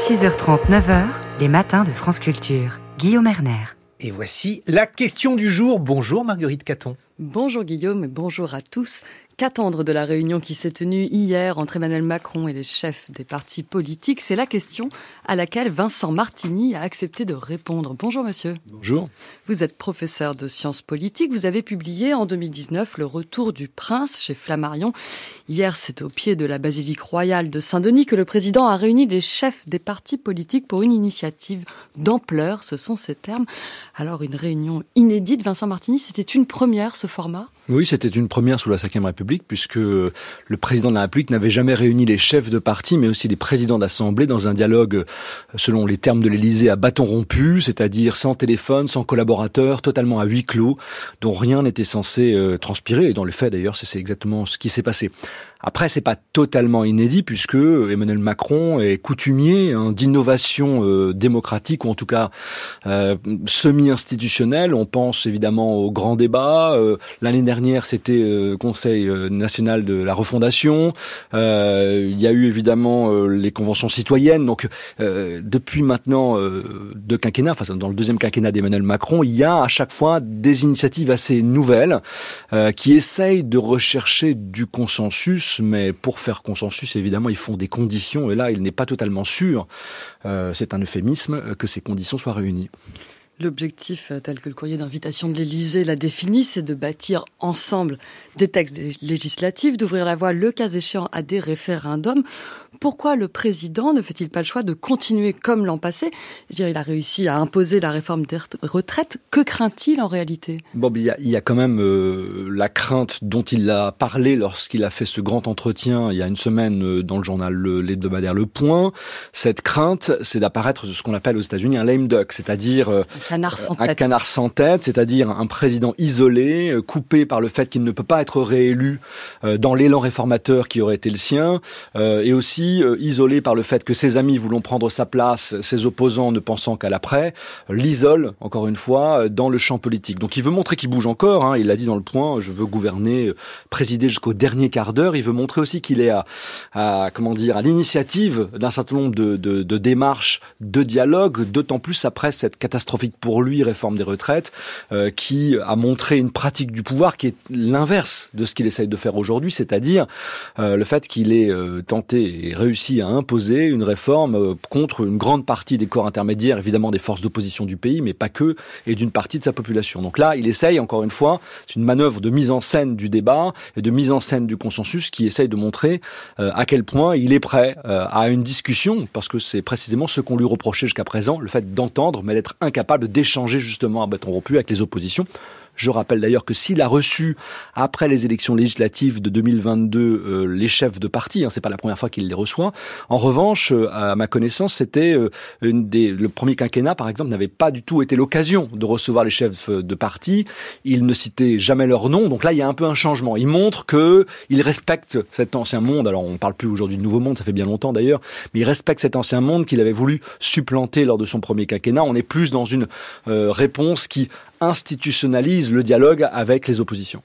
6h30, 9h, les matins de France Culture. Guillaume Erner. Et voici la question du jour. Bonjour Marguerite Caton. Bonjour Guillaume et bonjour à tous. Qu'attendre de la réunion qui s'est tenue hier entre Emmanuel Macron et les chefs des partis politiques? C'est la question à laquelle Vincent Martini a accepté de répondre. Bonjour monsieur. Bonjour. Vous êtes professeur de sciences politiques. Vous avez publié en 2019 Le Retour du Prince chez Flammarion. Hier, c'est au pied de la basilique royale de Saint-Denis que le président a réuni les chefs des partis politiques pour une initiative d'ampleur. Ce sont ces termes. Alors, une réunion inédite. Vincent Martini, c'était une première ce format? Oui, c'était une première sous la Ve République puisque le président de la République n'avait jamais réuni les chefs de parti, mais aussi les présidents d'assemblée dans un dialogue, selon les termes de l'Élysée, à bâton rompu, c'est-à-dire sans téléphone, sans collaborateur, totalement à huis clos, dont rien n'était censé euh, transpirer. Et dans le fait, d'ailleurs, c'est exactement ce qui s'est passé. Après, c'est pas totalement inédit puisque Emmanuel Macron est coutumier hein, d'innovation euh, démocratique ou en tout cas euh, semi-institutionnelle. On pense évidemment au grand débat. Euh, l'année dernière, c'était Conseil national de la refondation. il y a eu évidemment les conventions citoyennes. Donc, depuis maintenant deux quinquennats, enfin dans le deuxième quinquennat d'Emmanuel Macron, il y a à chaque fois des initiatives assez nouvelles qui essayent de rechercher du consensus mais pour faire consensus, évidemment, ils font des conditions, et là, il n'est pas totalement sûr, euh, c'est un euphémisme, que ces conditions soient réunies. L'objectif, euh, tel que le courrier d'invitation de l'Élysée l'a défini, c'est de bâtir ensemble des textes législatifs, d'ouvrir la voie, le cas échéant, à des référendums. Pourquoi le président ne fait-il pas le choix de continuer comme l'an passé? Dire, Il a réussi à imposer la réforme des retraites. Que craint-il en réalité? Bon, il y, a, il y a quand même euh, la crainte dont il a parlé lorsqu'il a fait ce grand entretien il y a une semaine euh, dans le journal l'hebdomadaire Le Point. Cette crainte, c'est d'apparaître ce qu'on appelle aux États-Unis un lame duck, c'est-à-dire canard sans tête. Un canard sans tête, c'est-à-dire un président isolé, euh, coupé par le fait qu'il ne peut pas être réélu euh, dans l'élan réformateur qui aurait été le sien, euh, et aussi isolé par le fait que ses amis voulant prendre sa place, ses opposants ne pensant qu'à l'après, l'isole, encore une fois, dans le champ politique. Donc il veut montrer qu'il bouge encore, hein, il l'a dit dans le point, je veux gouverner, présider jusqu'au dernier quart d'heure, il veut montrer aussi qu'il est à, à, comment dire, à l'initiative d'un certain nombre de, de, de démarches de dialogue, d'autant plus après cette catastrophique pour lui réforme des retraites, euh, qui a montré une pratique du pouvoir qui est l'inverse de ce qu'il essaye de faire aujourd'hui, c'est-à-dire euh, le fait qu'il ait euh, tenté et réussi à imposer une réforme contre une grande partie des corps intermédiaires, évidemment des forces d'opposition du pays, mais pas que, et d'une partie de sa population. Donc là, il essaye, encore une fois, c'est une manœuvre de mise en scène du débat et de mise en scène du consensus qui essaye de montrer à quel point il est prêt à une discussion, parce que c'est précisément ce qu'on lui reprochait jusqu'à présent, le fait d'entendre, mais d'être incapable d'échanger justement à bâton rompu avec les oppositions. Je rappelle d'ailleurs que s'il a reçu, après les élections législatives de 2022, euh, les chefs de parti, hein, c'est pas la première fois qu'il les reçoit. En revanche, euh, à ma connaissance, c'était euh, le premier quinquennat, par exemple, n'avait pas du tout été l'occasion de recevoir les chefs de parti. Il ne citait jamais leur nom. Donc là, il y a un peu un changement. Il montre que il respecte cet ancien monde. Alors, on parle plus aujourd'hui de nouveau monde, ça fait bien longtemps d'ailleurs, mais il respecte cet ancien monde qu'il avait voulu supplanter lors de son premier quinquennat. On est plus dans une réponse qui institutionnalise le dialogue avec les oppositions.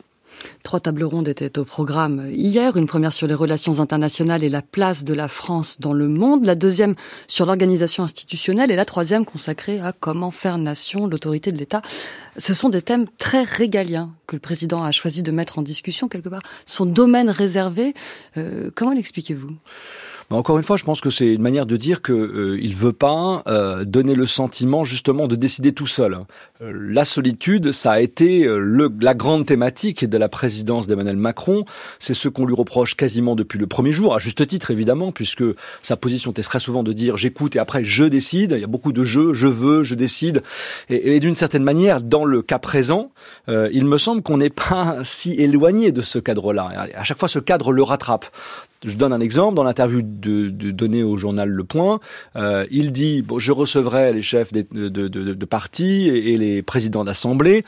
Trois tables rondes étaient au programme hier, une première sur les relations internationales et la place de la France dans le monde, la deuxième sur l'organisation institutionnelle et la troisième consacrée à comment faire nation, l'autorité de l'État. Ce sont des thèmes très régaliens que le président a choisi de mettre en discussion quelque part. Son domaine réservé, euh, comment l'expliquez-vous? Encore une fois, je pense que c'est une manière de dire qu'il euh, il veut pas euh, donner le sentiment justement de décider tout seul. Euh, la solitude, ça a été la grande thématique de la présidence d'Emmanuel Macron. C'est ce qu'on lui reproche quasiment depuis le premier jour, à juste titre évidemment, puisque sa position était très souvent de dire j'écoute et après je décide. Il y a beaucoup de jeux, je veux, je décide. Et, et d'une certaine manière, dans le cas présent, il me semble qu'on n'est pas si éloigné de ce cadre-là. À chaque fois, ce cadre le rattrape. Je donne un exemple. Dans l'interview de, de donnée au journal Le Point, euh, il dit bon, je recevrai les chefs de, de, de, partis et, les présidents d'assemblée,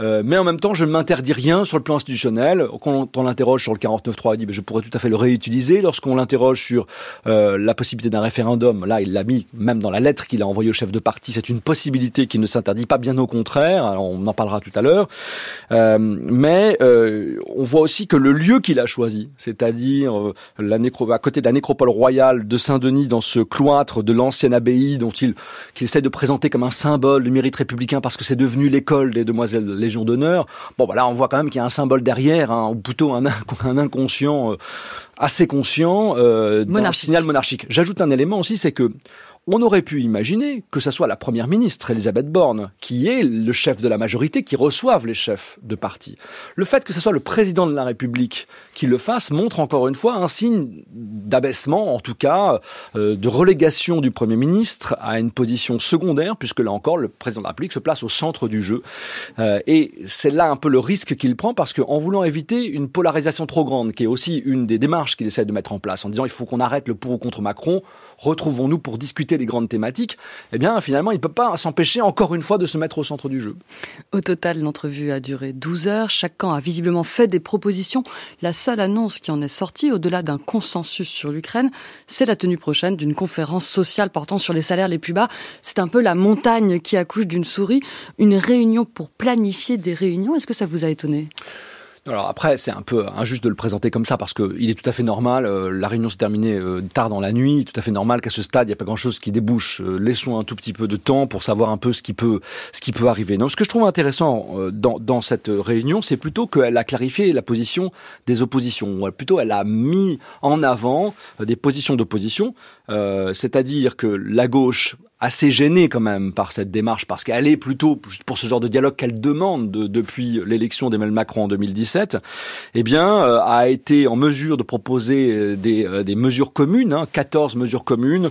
euh, mais en même temps, je ne m'interdis rien sur le plan institutionnel. Quand on l'interroge sur le 49.3, il dit ben, je pourrais tout à fait le réutiliser. Lorsqu'on l'interroge sur euh, la possibilité d'un référendum, là, il l'a mis même dans la lettre qu'il a envoyée au chef de parti. C'est une possibilité qui ne s'interdit pas, bien au contraire. Alors, on en parlera tout à l'heure. Euh, mais euh, on voit aussi que le lieu qu'il a choisi, c'est-à-dire la nécro à côté de la nécropole royale de Saint-Denis, dans ce cloître de l'ancienne abbaye dont il qu'il essaie de présenter comme un symbole du mérite républicain parce que c'est devenu l'école des demoiselles de Légion d'honneur. Bon, bah là, on voit quand même qu'il y a un symbole derrière, hein, ou plutôt un, un inconscient euh, assez conscient euh, le signal monarchique. J'ajoute un élément aussi, c'est que on aurait pu imaginer que ce soit la première ministre, Elisabeth Borne, qui est le chef de la majorité, qui reçoive les chefs de parti. Le fait que ce soit le président de la République qui le fasse montre encore une fois un signe d'abaissement, en tout cas, euh, de relégation du Premier ministre à une position secondaire, puisque là encore, le président de la République se place au centre du jeu. Euh, et c'est là un peu le risque qu'il prend, parce qu'en voulant éviter une polarisation trop grande, qui est aussi une des démarches qu'il essaie de mettre en place, en disant il faut qu'on arrête le pour ou contre Macron, retrouvons-nous pour discuter des grandes thématiques, eh bien finalement il ne peut pas s'empêcher encore une fois de se mettre au centre du jeu. Au total, l'entrevue a duré 12 heures. Chaque camp a visiblement fait des propositions. La seule annonce qui en est sortie, au-delà d'un consensus sur l'Ukraine, c'est la tenue prochaine d'une conférence sociale portant sur les salaires les plus bas. C'est un peu la montagne qui accouche d'une souris. Une réunion pour planifier des réunions. Est-ce que ça vous a étonné? Alors après, c'est un peu injuste de le présenter comme ça parce que il est tout à fait normal. Euh, la réunion s'est terminée euh, tard dans la nuit, tout à fait normal qu'à ce stade, il n'y a pas grand-chose qui débouche. Euh, laissons un tout petit peu de temps pour savoir un peu ce qui peut, ce qui peut arriver. Donc, ce que je trouve intéressant dans, dans cette réunion, c'est plutôt qu'elle a clarifié la position des oppositions. Plutôt, elle a mis en avant des positions d'opposition, c'est-à-dire que la gauche assez gênée quand même par cette démarche parce qu'elle est plutôt pour ce genre de dialogue qu'elle demande depuis l'élection d'Emmanuel Macron en 2017, eh bien euh, a été en mesure de proposer euh, des, euh, des mesures communes, hein, 14 mesures communes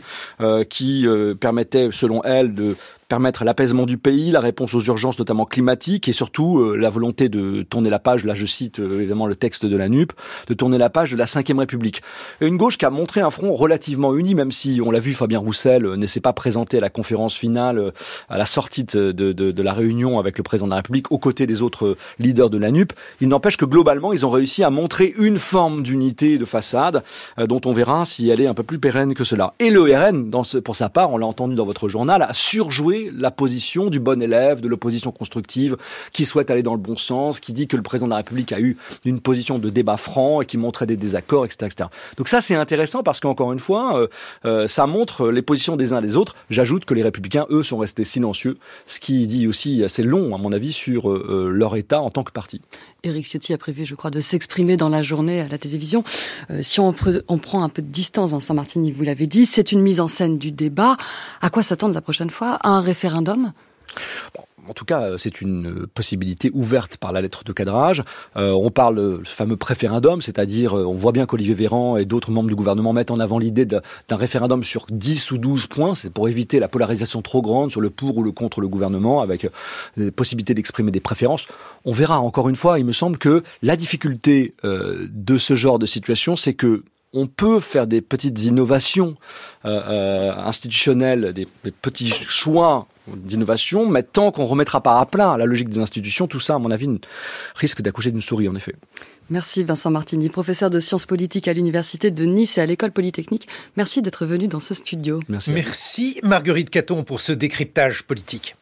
qui permettaient selon elle de permettre l'apaisement du pays, la réponse aux urgences notamment climatiques et surtout euh, la volonté de tourner la page, là je cite euh, évidemment le texte de la NUP, de tourner la page de la Ve République. Et une gauche qui a montré un front relativement uni, même si on l'a vu, Fabien Roussel euh, ne s'est pas présenté à la conférence finale à la sortie de, de, de, la réunion avec le président de la République aux côtés des autres leaders de la NUP. Il n'empêche que globalement, ils ont réussi à montrer une forme d'unité de façade dont on verra si elle est un peu plus pérenne que cela. Et le RN, dans ce, pour sa part, on l'a entendu dans votre journal, a surjoué la position du bon élève, de l'opposition constructive, qui souhaite aller dans le bon sens, qui dit que le président de la République a eu une position de débat franc et qui montrait des désaccords, etc. etc. Donc ça, c'est intéressant parce qu'encore une fois, euh, euh, ça montre les positions des uns des autres. J'ajoute que les républicains, eux, sont restés silencieux, ce qui dit aussi assez long, à mon avis, sur euh, leur état en tant que parti. Éric Ciotti a prévu, je crois, de s'exprimer dans la journée à la télévision. si on, on, prend un peu de distance dans Saint-Martin, vous l'avez dit, c'est une mise en scène du débat. À quoi s'attendre la prochaine fois? Un référendum? En tout cas, c'est une possibilité ouverte par la lettre de cadrage. Euh, on parle ce fameux préférendum, c'est-à-dire, euh, on voit bien qu'Olivier Véran et d'autres membres du gouvernement mettent en avant l'idée d'un référendum sur 10 ou 12 points. C'est pour éviter la polarisation trop grande sur le pour ou le contre le gouvernement, avec euh, des possibilités d'exprimer des préférences. On verra encore une fois, il me semble que la difficulté de ce genre de situation, c'est que on peut faire des petites innovations euh, euh, institutionnelles, des, petits choix d'innovation, mais tant qu'on remettra pas à plat la logique des institutions, tout ça, à mon avis, risque d'accoucher d'une souris, en effet. Merci Vincent Martini, professeur de sciences politiques à l'Université de Nice et à l'École Polytechnique. Merci d'être venu dans ce studio. Merci. Merci Marguerite Caton pour ce décryptage politique.